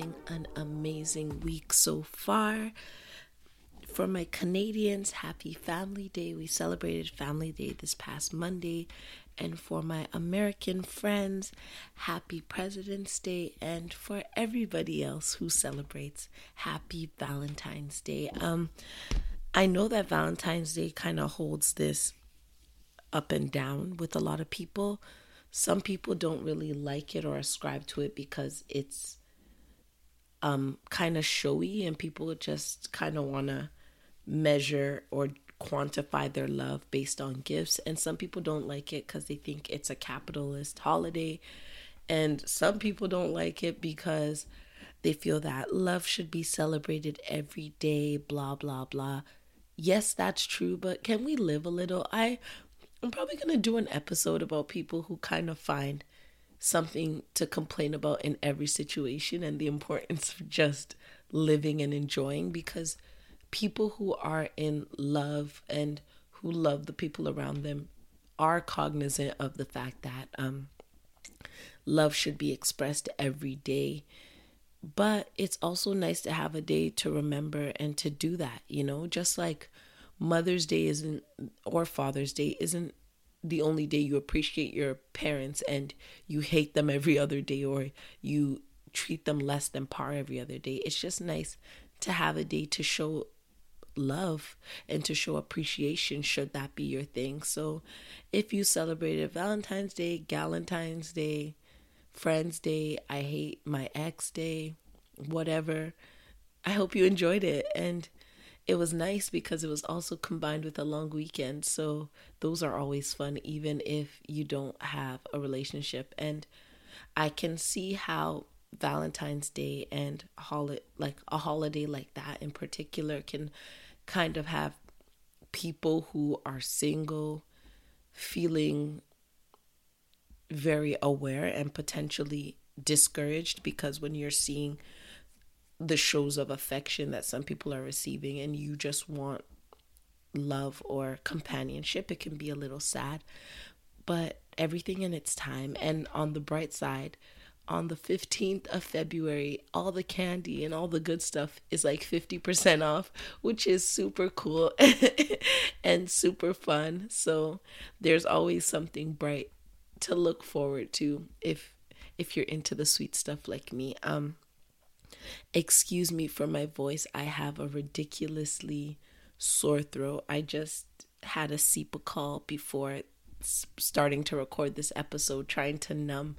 having an amazing week so far. For my Canadians, happy Family Day. We celebrated Family Day this past Monday. And for my American friends, happy President's Day. And for everybody else who celebrates, happy Valentine's Day. Um, I know that Valentine's Day kind of holds this up and down with a lot of people. Some people don't really like it or ascribe to it because it's um kind of showy and people just kind of want to measure or quantify their love based on gifts. And some people don't like it cuz they think it's a capitalist holiday. And some people don't like it because they feel that love should be celebrated every day blah blah blah. Yes, that's true, but can we live a little? I I'm probably going to do an episode about people who kind of find something to complain about in every situation and the importance of just living and enjoying because people who are in love and who love the people around them are cognizant of the fact that um, love should be expressed every day. But it's also nice to have a day to remember and to do that, you know, just like Mother's Day isn't or Father's Day isn't the only day you appreciate your parents and you hate them every other day or you treat them less than par every other day. It's just nice to have a day to show love and to show appreciation should that be your thing. So if you celebrated Valentine's Day, Galentine's Day, Friends Day, I Hate My Ex Day, whatever. I hope you enjoyed it. And it was nice because it was also combined with a long weekend. So those are always fun, even if you don't have a relationship. And I can see how Valentine's Day and holiday, like a holiday like that in particular, can kind of have people who are single feeling very aware and potentially discouraged because when you're seeing the shows of affection that some people are receiving and you just want love or companionship, it can be a little sad. But everything in its time. And on the bright side, on the 15th of February, all the candy and all the good stuff is like 50% off, which is super cool and super fun. So there's always something bright to look forward to if if you're into the sweet stuff like me. Um excuse me for my voice. I have a ridiculously sore throat. I just had a Cepacol before starting to record this episode trying to numb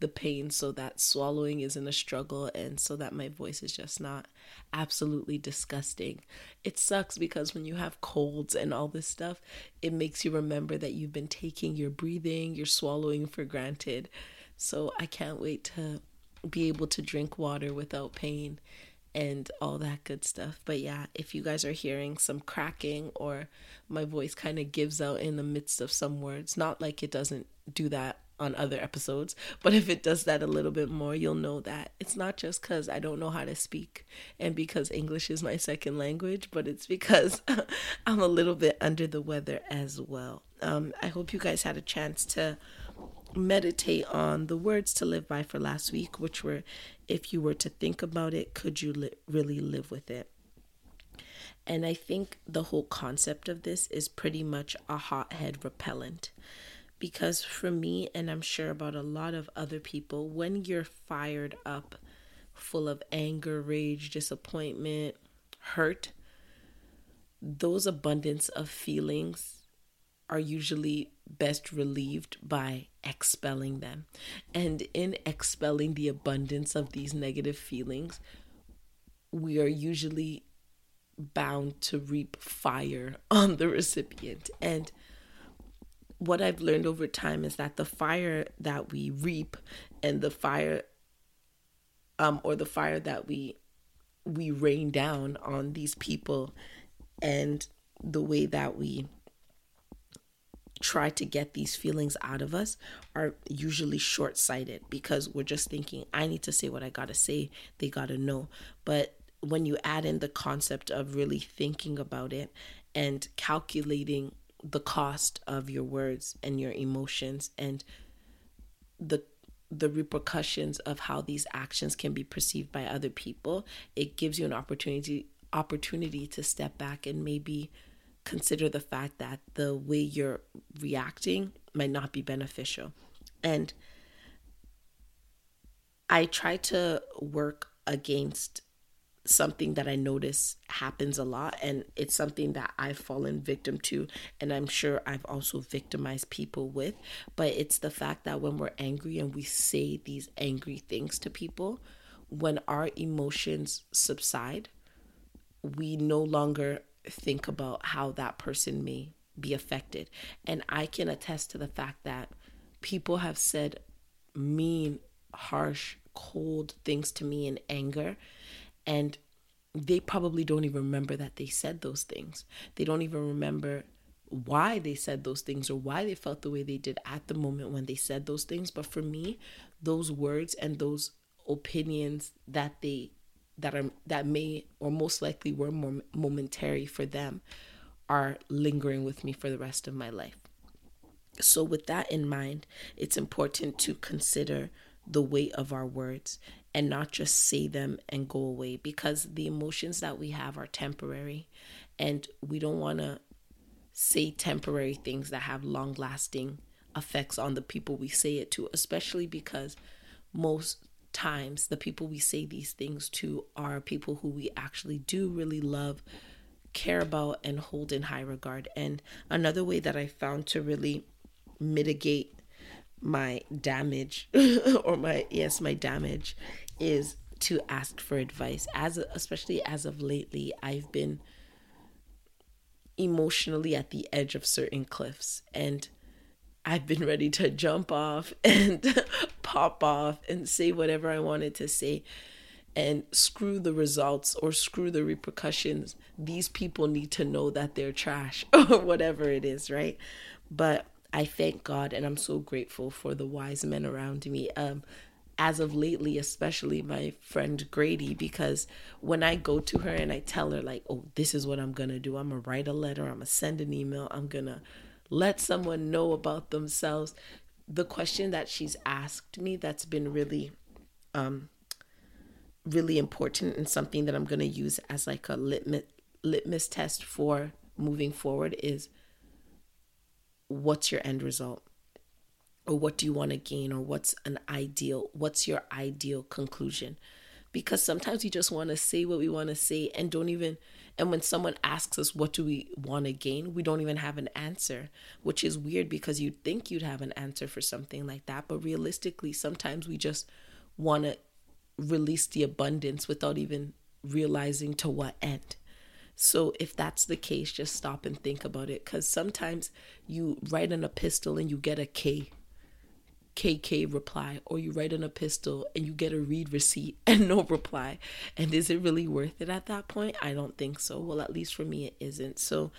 the pain so that swallowing isn't a struggle and so that my voice is just not absolutely disgusting. It sucks because when you have colds and all this stuff, it makes you remember that you've been taking your breathing, your swallowing for granted. So I can't wait to be able to drink water without pain and all that good stuff. But yeah, if you guys are hearing some cracking or my voice kind of gives out in the midst of some words, not like it doesn't do that on other episodes. But if it does that a little bit more, you'll know that it's not just because I don't know how to speak and because English is my second language, but it's because I'm a little bit under the weather as well. Um, I hope you guys had a chance to meditate on the words to live by for last week, which were if you were to think about it, could you li- really live with it? And I think the whole concept of this is pretty much a hothead repellent because for me, and I'm sure about a lot of other people, when you're fired up, full of anger, rage, disappointment, hurt, those abundance of feelings are usually best relieved by expelling them. And in expelling the abundance of these negative feelings, we are usually bound to reap fire on the recipient. And what I've learned over time is that the fire that we reap and the fire um or the fire that we we rain down on these people and the way that we try to get these feelings out of us are usually short sighted because we're just thinking, I need to say what I gotta say, they gotta know. But when you add in the concept of really thinking about it and calculating the cost of your words and your emotions and the the repercussions of how these actions can be perceived by other people, it gives you an opportunity opportunity to step back and maybe consider the fact that the way you're reacting might not be beneficial. And I try to work against something that I notice happens a lot, and it's something that I've fallen victim to, and I'm sure I've also victimized people with. But it's the fact that when we're angry and we say these angry things to people, when our emotions subside, we no longer think about how that person may be affected. And I can attest to the fact that people have said mean, harsh, cold things to me in anger. And they probably don't even remember that they said those things. They don't even remember why they said those things or why they felt the way they did at the moment when they said those things. But for me, those words and those opinions that they that are that may or most likely were more momentary for them are lingering with me for the rest of my life. So with that in mind, it's important to consider the weight of our words and not just say them and go away because the emotions that we have are temporary and we don't want to say temporary things that have long lasting effects on the people we say it to, especially because most times the people we say these things to are people who we actually do really love, care about, and hold in high regard. And another way that I found to really mitigate my damage or my yes my damage is to ask for advice as especially as of lately i've been emotionally at the edge of certain cliffs and I've been ready to jump off and pop off and say whatever I wanted to say and screw the results or screw the repercussions. These people need to know that they're trash or whatever it is, right? But I thank God and I'm so grateful for the wise men around me. Um, as of lately, especially my friend Grady, because when I go to her and I tell her, like, oh, this is what I'm gonna do, I'm gonna write a letter, I'm gonna send an email, I'm gonna let someone know about themselves. The question that she's asked me that's been really um really important and something that I'm going to use as like a litmus litmus test for moving forward is what's your end result? Or what do you want to gain or what's an ideal what's your ideal conclusion? Because sometimes we just want to say what we want to say and don't even and when someone asks us, what do we want to gain? We don't even have an answer, which is weird because you'd think you'd have an answer for something like that. But realistically, sometimes we just want to release the abundance without even realizing to what end. So if that's the case, just stop and think about it because sometimes you write an epistle and you get a K KK reply, or you write an epistle and you get a read receipt and no reply. And is it really worth it at that point? I don't think so. Well, at least for me, it isn't. So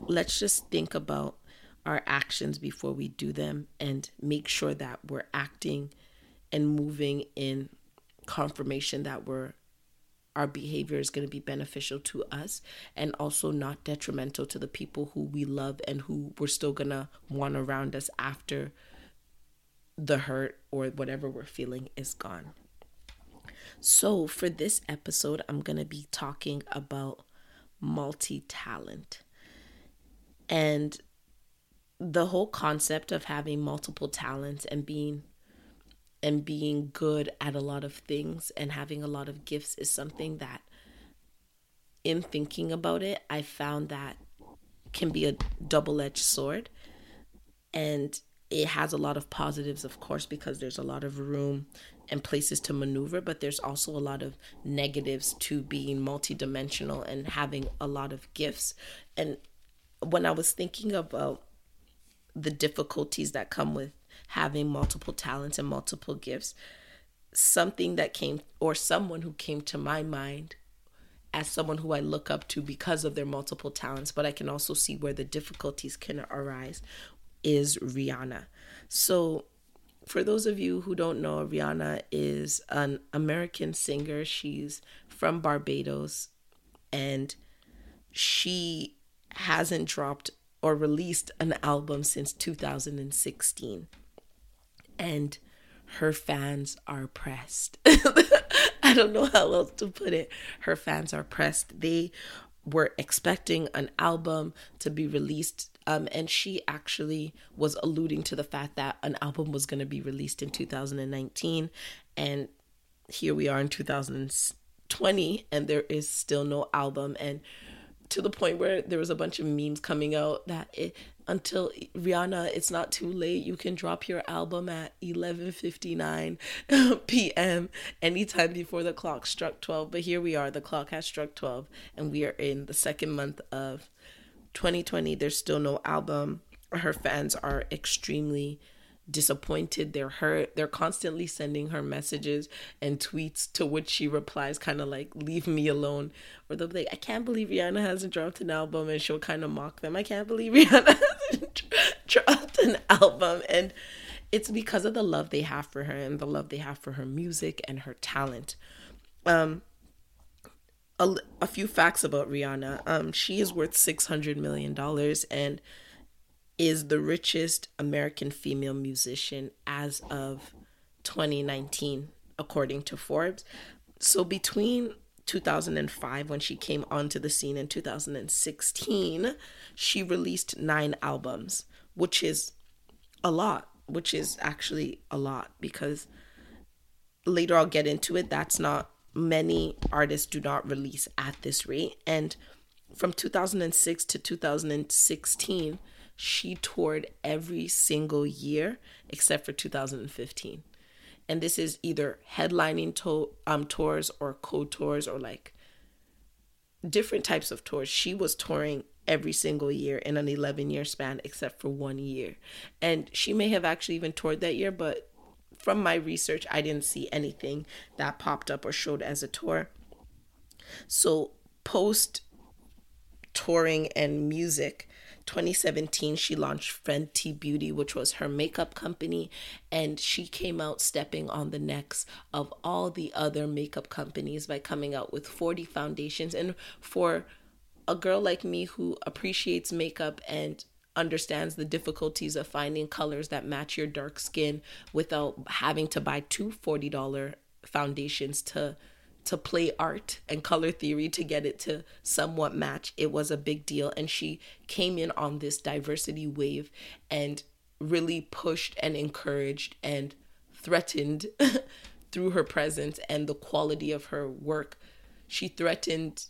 let's just think about our actions before we do them and make sure that we're acting and moving in confirmation that we're our behavior is going to be beneficial to us and also not detrimental to the people who we love and who we're still going to want around us after the hurt or whatever we're feeling is gone. So, for this episode, I'm going to be talking about multi talent. And the whole concept of having multiple talents and being and being good at a lot of things and having a lot of gifts is something that in thinking about it I found that can be a double-edged sword and it has a lot of positives, of course, because there's a lot of room and places to maneuver, but there's also a lot of negatives to being multidimensional and having a lot of gifts. And when I was thinking about the difficulties that come with having multiple talents and multiple gifts, something that came, or someone who came to my mind as someone who I look up to because of their multiple talents, but I can also see where the difficulties can arise, is Rihanna. So, for those of you who don't know, Rihanna is an American singer. She's from Barbados and she hasn't dropped or released an album since 2016. And her fans are pressed. I don't know how else to put it. Her fans are pressed. They were expecting an album to be released um, and she actually was alluding to the fact that an album was going to be released in 2019 and here we are in 2020 and there is still no album and to the point where there was a bunch of memes coming out that it, until Rihanna, it's not too late. You can drop your album at 11:59 p.m. anytime before the clock struck 12. But here we are, the clock has struck 12 and we are in the second month of 2020. There's still no album. Her fans are extremely disappointed they're hurt they're constantly sending her messages and tweets to which she replies kind of like leave me alone or they'll be like i can't believe rihanna hasn't dropped an album and she'll kind of mock them i can't believe rihanna dropped an album and it's because of the love they have for her and the love they have for her music and her talent um a, a few facts about rihanna um she is worth 600 million dollars and is the richest American female musician as of 2019, according to Forbes. So between 2005, when she came onto the scene in 2016, she released nine albums, which is a lot, which is actually a lot because later I'll get into it. That's not many artists do not release at this rate. And from 2006 to 2016, she toured every single year except for 2015. And this is either headlining to- um, tours or co tours or like different types of tours. She was touring every single year in an 11 year span except for one year. And she may have actually even toured that year, but from my research, I didn't see anything that popped up or showed as a tour. So, post touring and music, 2017 she launched Fenty Beauty which was her makeup company and she came out stepping on the necks of all the other makeup companies by coming out with 40 foundations. And for a girl like me who appreciates makeup and understands the difficulties of finding colors that match your dark skin without having to buy two $40 foundations to to play art and color theory to get it to somewhat match. It was a big deal. And she came in on this diversity wave and really pushed and encouraged and threatened through her presence and the quality of her work. She threatened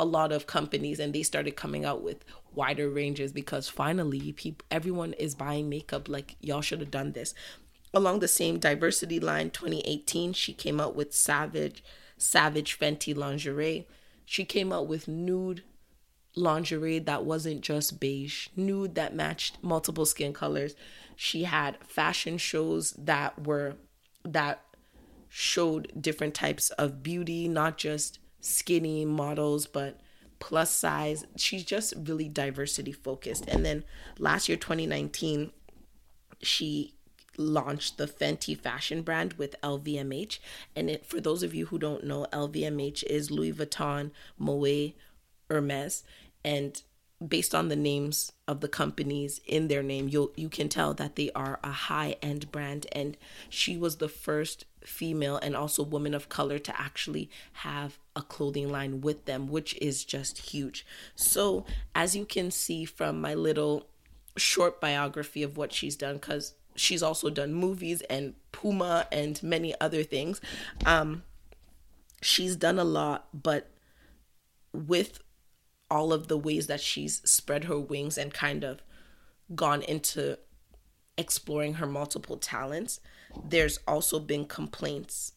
a lot of companies and they started coming out with wider ranges because finally people everyone is buying makeup like y'all should have done this along the same diversity line 2018 she came out with savage Savage Fenty lingerie. She came out with nude lingerie that wasn't just beige, nude that matched multiple skin colors. She had fashion shows that were that showed different types of beauty, not just skinny models, but plus size. She's just really diversity focused. And then last year, 2019, she launched the Fenty fashion brand with LVMH. And it, for those of you who don't know, LVMH is Louis Vuitton, Moet, Hermes, and based on the names of the companies in their name, you you can tell that they are a high end brand. And she was the first female and also woman of color to actually have a clothing line with them, which is just huge. So as you can see from my little short biography of what she's done, because she's also done movies and Puma and many other things. Um, she's done a lot, but with all of the ways that she's spread her wings and kind of gone into exploring her multiple talents, there's also been complaints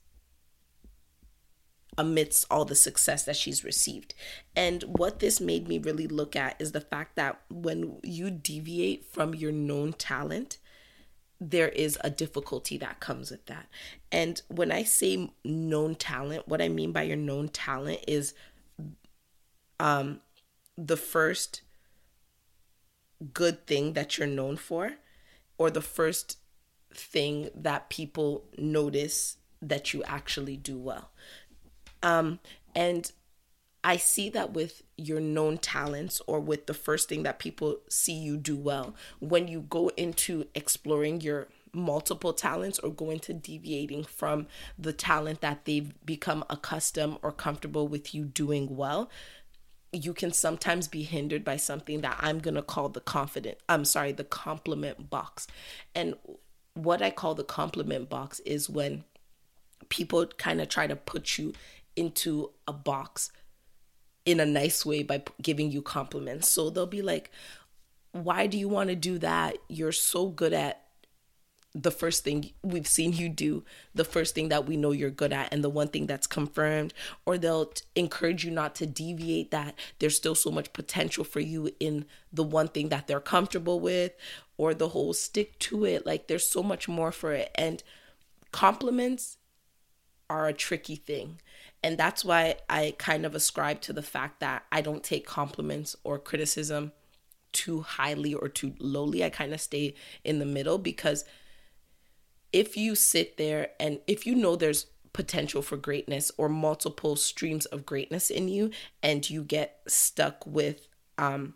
amidst all the success that she's received. And what this made me really look at is the fact that when you deviate from your known talent, there is a difficulty that comes with that. And when I say known talent, what I mean by your known talent is um the first good thing that you're known for or the first thing that people notice that you actually do well. Um and I see that with your known talents or with the first thing that people see you do well. When you go into exploring your multiple talents or go into deviating from the talent that they've become accustomed or comfortable with you doing well you can sometimes be hindered by something that I'm going to call the confident I'm sorry the compliment box and what I call the compliment box is when people kind of try to put you into a box in a nice way by giving you compliments so they'll be like why do you want to do that you're so good at the first thing we've seen you do, the first thing that we know you're good at, and the one thing that's confirmed, or they'll t- encourage you not to deviate that there's still so much potential for you in the one thing that they're comfortable with, or the whole stick to it. Like there's so much more for it. And compliments are a tricky thing. And that's why I kind of ascribe to the fact that I don't take compliments or criticism too highly or too lowly. I kind of stay in the middle because if you sit there and if you know there's potential for greatness or multiple streams of greatness in you and you get stuck with um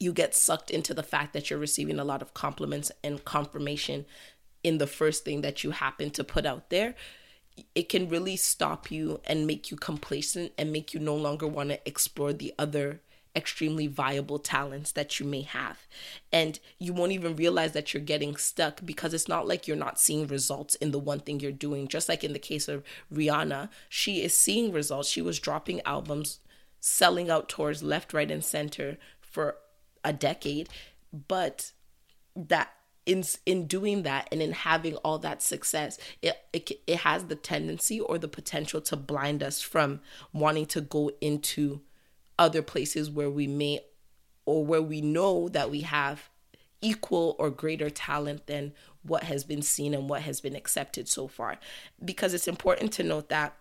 you get sucked into the fact that you're receiving a lot of compliments and confirmation in the first thing that you happen to put out there it can really stop you and make you complacent and make you no longer want to explore the other extremely viable talents that you may have. And you won't even realize that you're getting stuck because it's not like you're not seeing results in the one thing you're doing. Just like in the case of Rihanna, she is seeing results. She was dropping albums, selling out tours left, right, and center for a decade. But that in in doing that and in having all that success it, it it has the tendency or the potential to blind us from wanting to go into other places where we may or where we know that we have equal or greater talent than what has been seen and what has been accepted so far. Because it's important to note that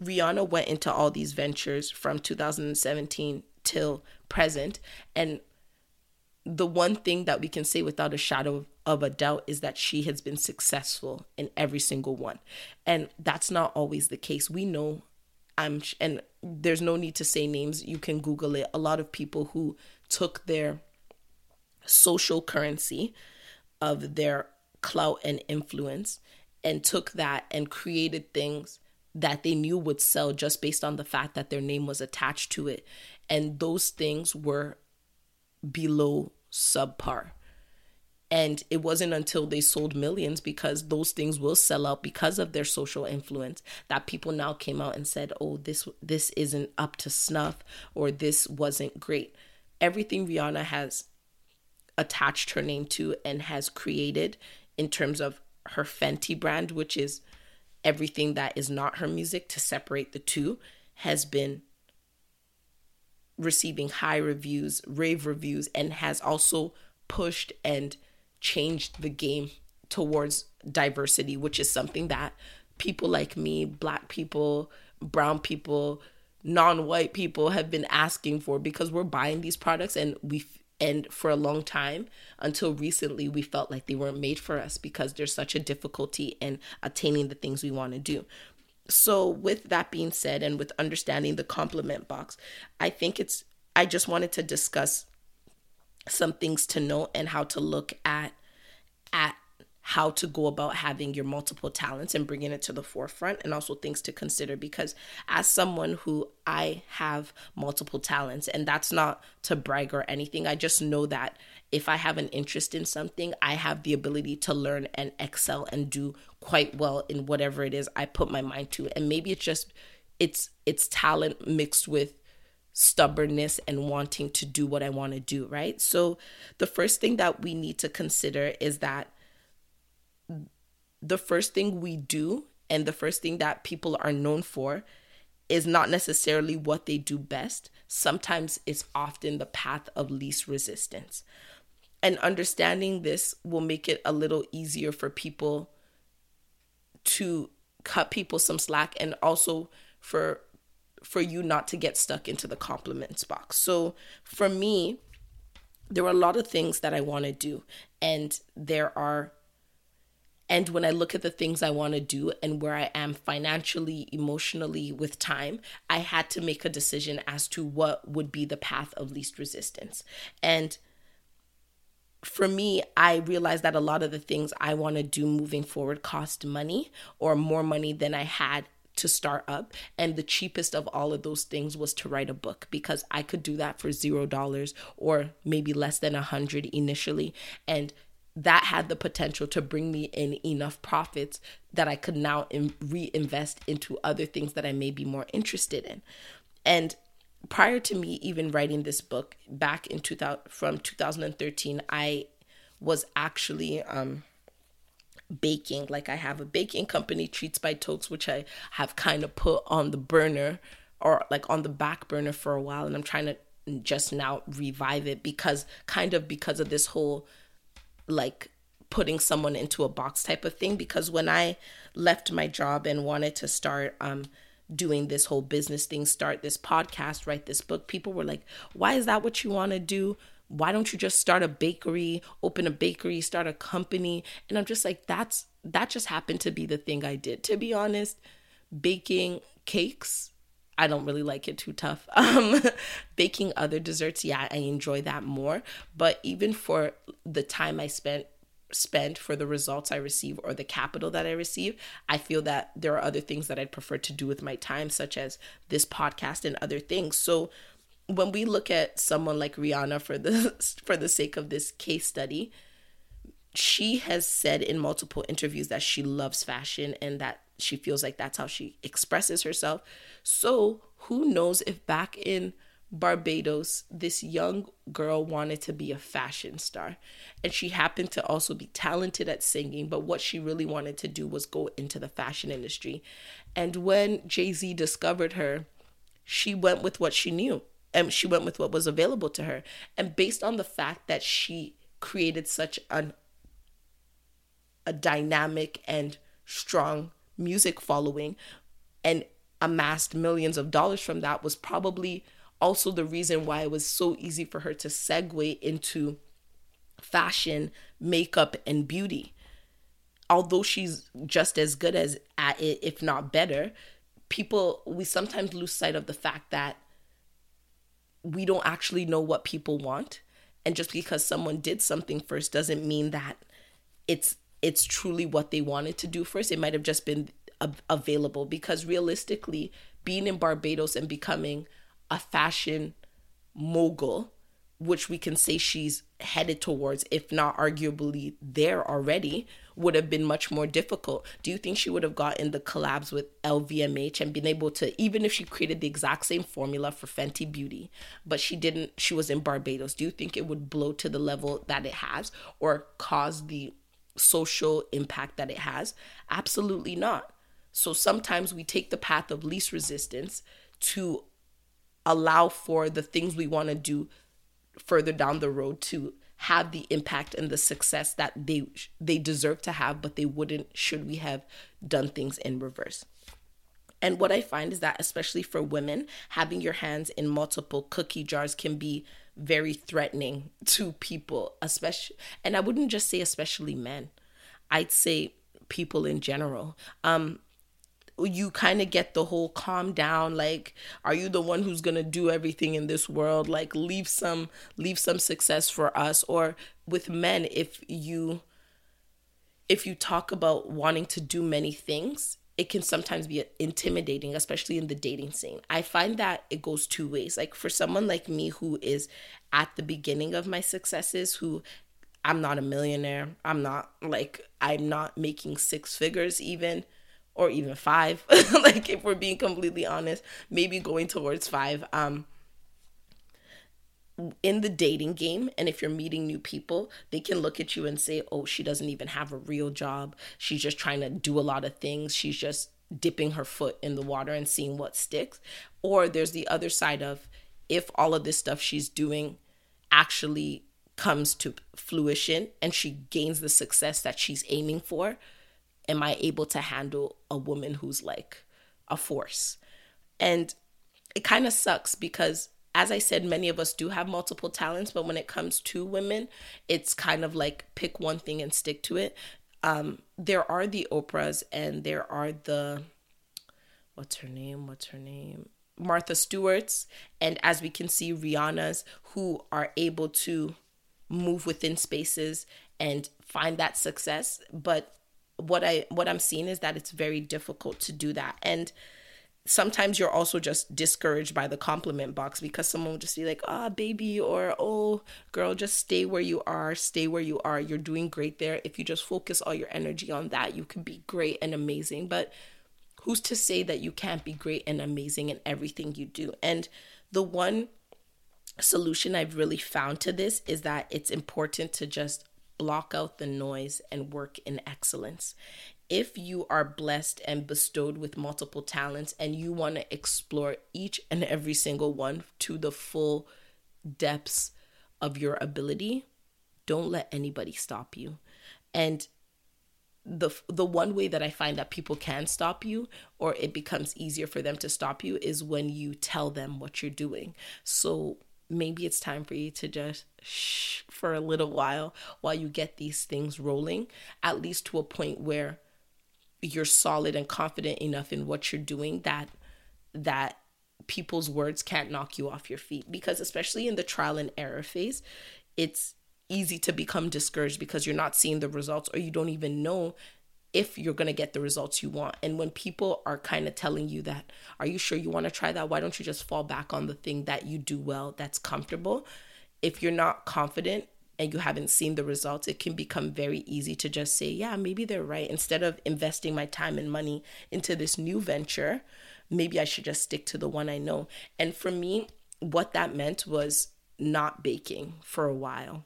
Rihanna went into all these ventures from 2017 till present. And the one thing that we can say without a shadow of a doubt is that she has been successful in every single one. And that's not always the case. We know I'm and there's no need to say names. You can Google it. A lot of people who took their social currency of their clout and influence and took that and created things that they knew would sell just based on the fact that their name was attached to it. And those things were below subpar. And it wasn't until they sold millions because those things will sell out because of their social influence that people now came out and said, "Oh, this this isn't up to snuff or this wasn't great." Everything Rihanna has attached her name to and has created in terms of her Fenty brand, which is everything that is not her music to separate the two, has been receiving high reviews, rave reviews, and has also pushed and changed the game towards diversity, which is something that people like me, black people, brown people, non-white people have been asking for because we're buying these products and we and for a long time until recently we felt like they weren't made for us because there's such a difficulty in attaining the things we want to do. So with that being said and with understanding the compliment box, I think it's I just wanted to discuss some things to note and how to look at at how to go about having your multiple talents and bringing it to the forefront and also things to consider because as someone who I have multiple talents and that's not to brag or anything I just know that if I have an interest in something I have the ability to learn and excel and do quite well in whatever it is I put my mind to. And maybe it's just it's it's talent mixed with stubbornness and wanting to do what I want to do, right? So, the first thing that we need to consider is that the first thing we do and the first thing that people are known for is not necessarily what they do best. Sometimes it's often the path of least resistance. And understanding this will make it a little easier for people to cut people some slack and also for for you not to get stuck into the compliments box. So for me, there are a lot of things that I want to do, and there are and when I look at the things I want to do and where I am financially, emotionally, with time, I had to make a decision as to what would be the path of least resistance. And for me, I realized that a lot of the things I want to do moving forward cost money or more money than I had to start up. And the cheapest of all of those things was to write a book because I could do that for zero dollars or maybe less than a hundred initially. And that had the potential to bring me in enough profits that I could now in- reinvest into other things that I may be more interested in. And prior to me even writing this book back in 2000 from 2013 i was actually um baking like i have a baking company treats by Tokes which i have kind of put on the burner or like on the back burner for a while and i'm trying to just now revive it because kind of because of this whole like putting someone into a box type of thing because when i left my job and wanted to start um doing this whole business thing, start this podcast, write this book, people were like, why is that what you want to do? Why don't you just start a bakery, open a bakery, start a company? And I'm just like, that's that just happened to be the thing I did. To be honest, baking cakes, I don't really like it too tough. Um, baking other desserts, yeah, I enjoy that more. But even for the time I spent spent for the results I receive or the capital that I receive, I feel that there are other things that I'd prefer to do with my time, such as this podcast and other things. So when we look at someone like Rihanna for the for the sake of this case study, she has said in multiple interviews that she loves fashion and that she feels like that's how she expresses herself. So who knows if back in Barbados, this young girl wanted to be a fashion star. And she happened to also be talented at singing, but what she really wanted to do was go into the fashion industry. And when Jay Z discovered her, she went with what she knew and she went with what was available to her. And based on the fact that she created such an a dynamic and strong music following and amassed millions of dollars from that was probably also the reason why it was so easy for her to segue into fashion, makeup, and beauty. Although she's just as good as at it, if not better, people we sometimes lose sight of the fact that we don't actually know what people want. And just because someone did something first doesn't mean that it's it's truly what they wanted to do first. It might have just been available because realistically, being in Barbados and becoming a fashion mogul, which we can say she's headed towards, if not arguably there already, would have been much more difficult. Do you think she would have gotten the collabs with LVMH and been able to, even if she created the exact same formula for Fenty Beauty, but she didn't, she was in Barbados, do you think it would blow to the level that it has or cause the social impact that it has? Absolutely not. So sometimes we take the path of least resistance to allow for the things we want to do further down the road to have the impact and the success that they they deserve to have but they wouldn't should we have done things in reverse. And what i find is that especially for women having your hands in multiple cookie jars can be very threatening to people especially and i wouldn't just say especially men. I'd say people in general. Um you kind of get the whole calm down like are you the one who's going to do everything in this world? Like leave some leave some success for us. Or with men if you if you talk about wanting to do many things it can sometimes be intimidating especially in the dating scene. I find that it goes two ways. Like for someone like me who is at the beginning of my successes who i'm not a millionaire i'm not like i'm not making six figures even or even five. Like if we're being completely honest maybe going towards five um in the dating game and if you're meeting new people they can look at you and say oh she doesn't even have a real job. She's just trying to do a lot of things. She's just dipping her foot in the water and seeing what sticks. Or there's the other side of if all of this stuff she's doing actually comes to fruition and she gains the success that she's aiming for am I able to handle a woman who's like a force? And it kind of sucks because as I said, many of us do have multiple talents, but when it comes to women, it's kind of like pick one thing and stick to it. Um, there are the Oprahs and there are the what's her name? What's her name? Martha Stewart's, and as we can see, Rihanna's who are able to move within spaces and find that success but what i what i'm seeing is that it's very difficult to do that and sometimes you're also just discouraged by the compliment box because someone will just be like, ah, oh, baby, or oh, girl, just stay where you are, stay where you are. You're doing great there. If you just focus all your energy on that, you can be great and amazing. But who's to say that you can't be great and amazing in everything you do? And the one solution I've really found to this is that it's important to just block out the noise and work in excellence if you are blessed and bestowed with multiple talents and you want to explore each and every single one to the full depths of your ability, don't let anybody stop you. And the the one way that I find that people can stop you or it becomes easier for them to stop you is when you tell them what you're doing. So maybe it's time for you to just shh for a little while while you get these things rolling, at least to a point where you're solid and confident enough in what you're doing that that people's words can't knock you off your feet. Because especially in the trial and error phase it's easy to become discouraged because you're not seeing the results or you don't even know if you're going to get the results you want. And when people are kind of telling you that, are you sure you want to try that? Why don't you just fall back on the thing that you do well, that's comfortable? If you're not confident and you haven't seen the results, it can become very easy to just say, yeah, maybe they're right. Instead of investing my time and money into this new venture, maybe I should just stick to the one I know. And for me, what that meant was not baking for a while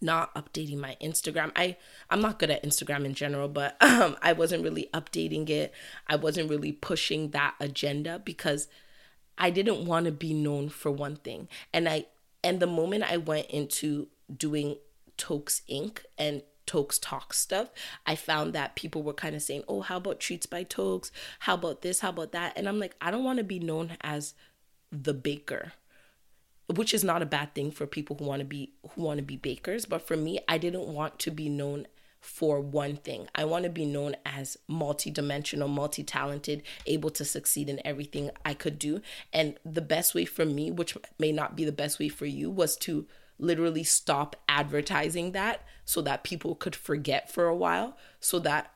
not updating my Instagram. I I'm not good at Instagram in general, but um, I wasn't really updating it. I wasn't really pushing that agenda because I didn't want to be known for one thing. And I and the moment I went into doing Tokes Inc. and Tokes Talk stuff, I found that people were kind of saying, Oh, how about treats by Tokes? How about this? How about that? And I'm like, I don't want to be known as the baker which is not a bad thing for people who want to be who want to be bakers but for me i didn't want to be known for one thing. I want to be known as multi-dimensional multi-talented able to succeed in everything i could do. And the best way for me which may not be the best way for you was to literally stop advertising that so that people could forget for a while so that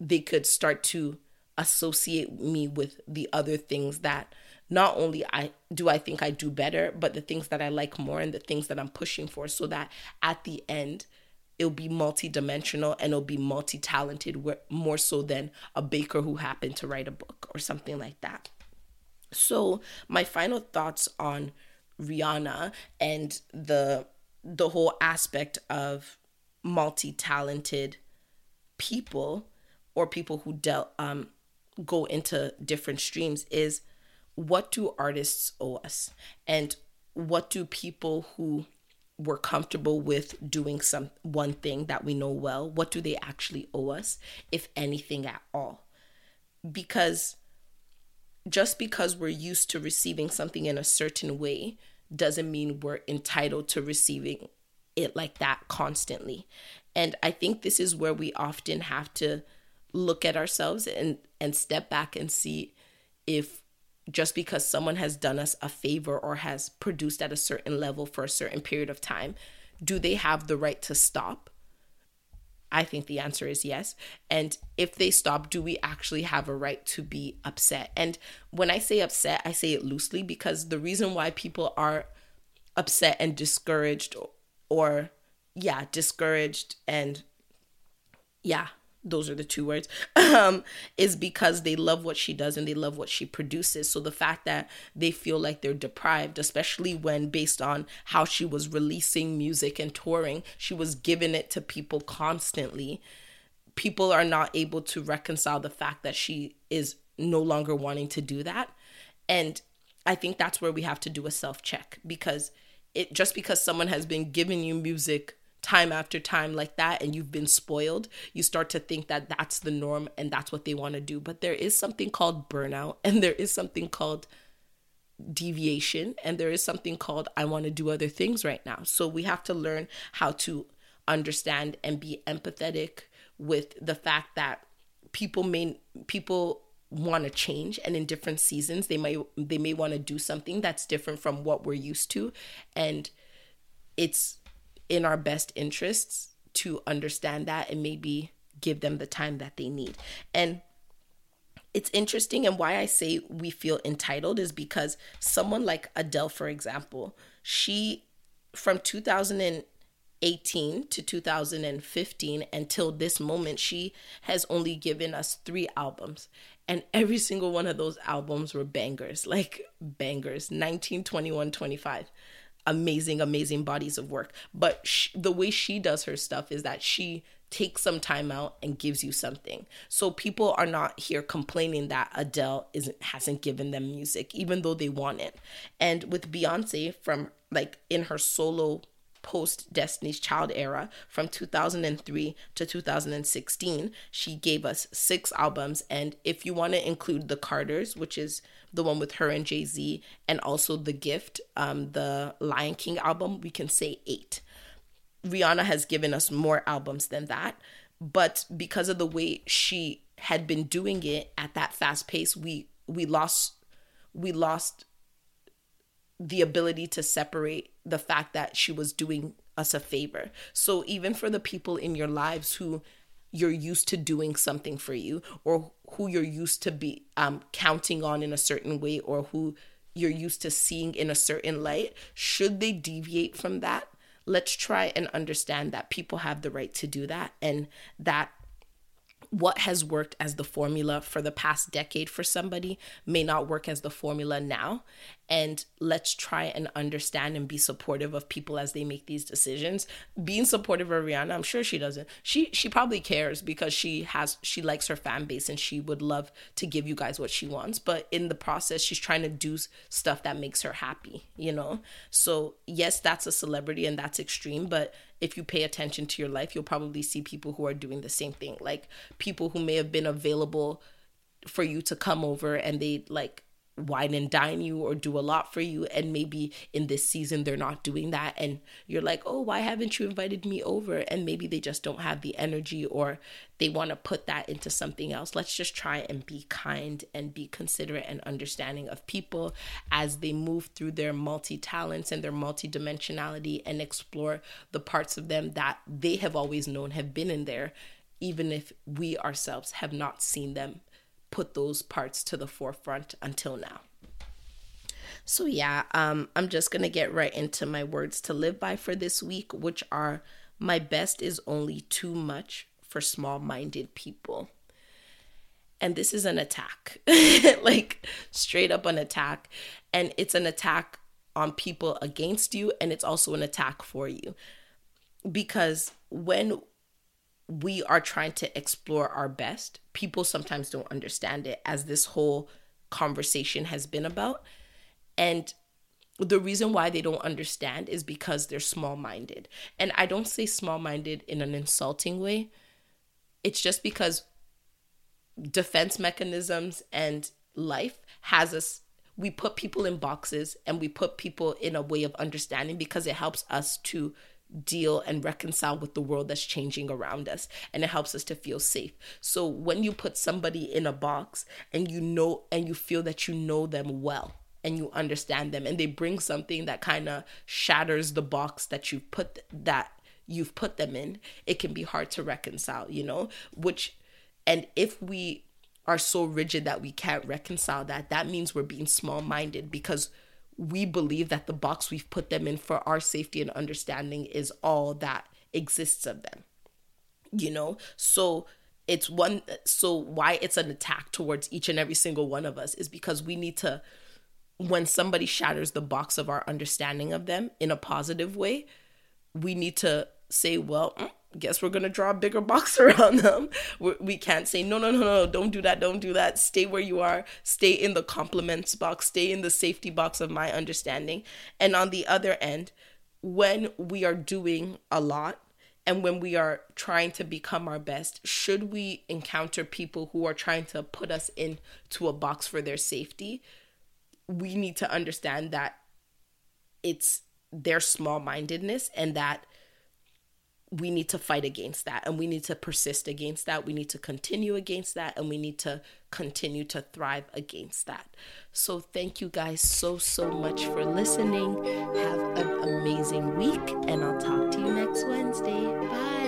they could start to associate me with the other things that not only I do I think I do better, but the things that I like more and the things that I'm pushing for so that at the end it'll be multi-dimensional and it'll be multi-talented more so than a baker who happened to write a book or something like that. So, my final thoughts on Rihanna and the the whole aspect of multi-talented people or people who dealt um go into different streams is what do artists owe us and what do people who were comfortable with doing some one thing that we know well what do they actually owe us if anything at all because just because we're used to receiving something in a certain way doesn't mean we're entitled to receiving it like that constantly. And I think this is where we often have to look at ourselves and and step back and see if just because someone has done us a favor or has produced at a certain level for a certain period of time, do they have the right to stop? I think the answer is yes. And if they stop, do we actually have a right to be upset? And when I say upset, I say it loosely because the reason why people are upset and discouraged or, or yeah, discouraged and yeah, those are the two words um, is because they love what she does and they love what she produces. So the fact that they feel like they're deprived especially when based on how she was releasing music and touring she was giving it to people constantly people are not able to reconcile the fact that she is no longer wanting to do that. And i think that's where we have to do a self check because it just because someone has been giving you music time after time like that and you've been spoiled, you start to think that that's the norm and that's what they want to do. But there is something called burnout and there is something called deviation and there is something called I want to do other things right now. So we have to learn how to understand and be empathetic with the fact that people may people want to change and in different seasons they may they may want to do something that's different from what we're used to and it's in our best interests to understand that and maybe give them the time that they need. And it's interesting and why I say we feel entitled is because someone like Adele for example, she from 2018 to 2015 until this moment she has only given us 3 albums. And every single one of those albums were bangers, like bangers, 19, 21, 25 amazing, amazing bodies of work. But sh- the way she does her stuff is that she takes some time out and gives you something. So people are not here complaining that Adele isn't hasn't given them music, even though they want it. And with Beyonce, from like in her solo post Destiny's Child era from 2003 to 2016. She gave us six albums. And if you want to include The Carters, which is the one with her and Jay Z, and also The Gift, um, the Lion King album, we can say eight. Rihanna has given us more albums than that. But because of the way she had been doing it at that fast pace, we we lost we lost the ability to separate the fact that she was doing us a favor. So even for the people in your lives who you're used to doing something for you or who you're used to be um, counting on in a certain way or who you're used to seeing in a certain light should they deviate from that let's try and understand that people have the right to do that and that what has worked as the formula for the past decade for somebody may not work as the formula now. And let's try and understand and be supportive of people as they make these decisions. Being supportive of Rihanna, I'm sure she doesn't. She she probably cares because she has she likes her fan base and she would love to give you guys what she wants. But in the process, she's trying to do stuff that makes her happy, you know? So yes, that's a celebrity and that's extreme, but if you pay attention to your life, you'll probably see people who are doing the same thing. Like people who may have been available for you to come over and they like wine and dine you or do a lot for you. And maybe in this season they're not doing that. And you're like oh why haven't you invited me over? And maybe they just don't have the energy or they want to put that into something else. Let's just try and be kind and be considerate and understanding of people as they move through their multi talents and their multi dimensionality and explore the parts of them that they have always known have been in there even if we ourselves have not seen them put those parts to the forefront until now. So yeah, um, I'm just gonna get right into my words to live by for this week, which are my best is only too much for small-minded people. And this is an attack, like straight up an attack. And it's an attack on people against you, and it's also an attack for you. Because when we are trying to explore our best. People sometimes don't understand it as this whole conversation has been about. And the reason why they don't understand is because they're small minded. And I don't say small minded in an insulting way, it's just because defense mechanisms and life has us we put people in boxes and we put people in a way of understanding because it helps us to deal and reconcile with the world that's changing around us and it helps us to feel safe. So when you put somebody in a box and you know and you feel that you know them well and you understand them and they bring something that kind of shatters the box that you put that you've put them in, it can be hard to reconcile, you know? Which and if we are so rigid that we can't reconcile that, that means we're being small-minded because we believe that the box we've put them in for our safety and understanding is all that exists of them you know? So it's one so why it's an attack towards each and every single one of us is because we need to when somebody shatters the box of our understanding of them in a positive way we need to say well mm, guess we're gonna draw a bigger box around them. we can not say no, no, no, no, don't do that, don't do that. Stay where you are. Stay in the compliments box. Stay in the safety box of my understanding. And on the other end, when we are doing a lot and when we are trying to become our best, should we encounter people who are trying to put us into a box for their safety, we need to understand that it's their small mindedness and that we need to fight against that and we need to persist against that. We need to continue against that and we need to continue to thrive against that. So, thank you guys so, so much for listening. Have an amazing week, and I'll talk to you next Wednesday. Bye.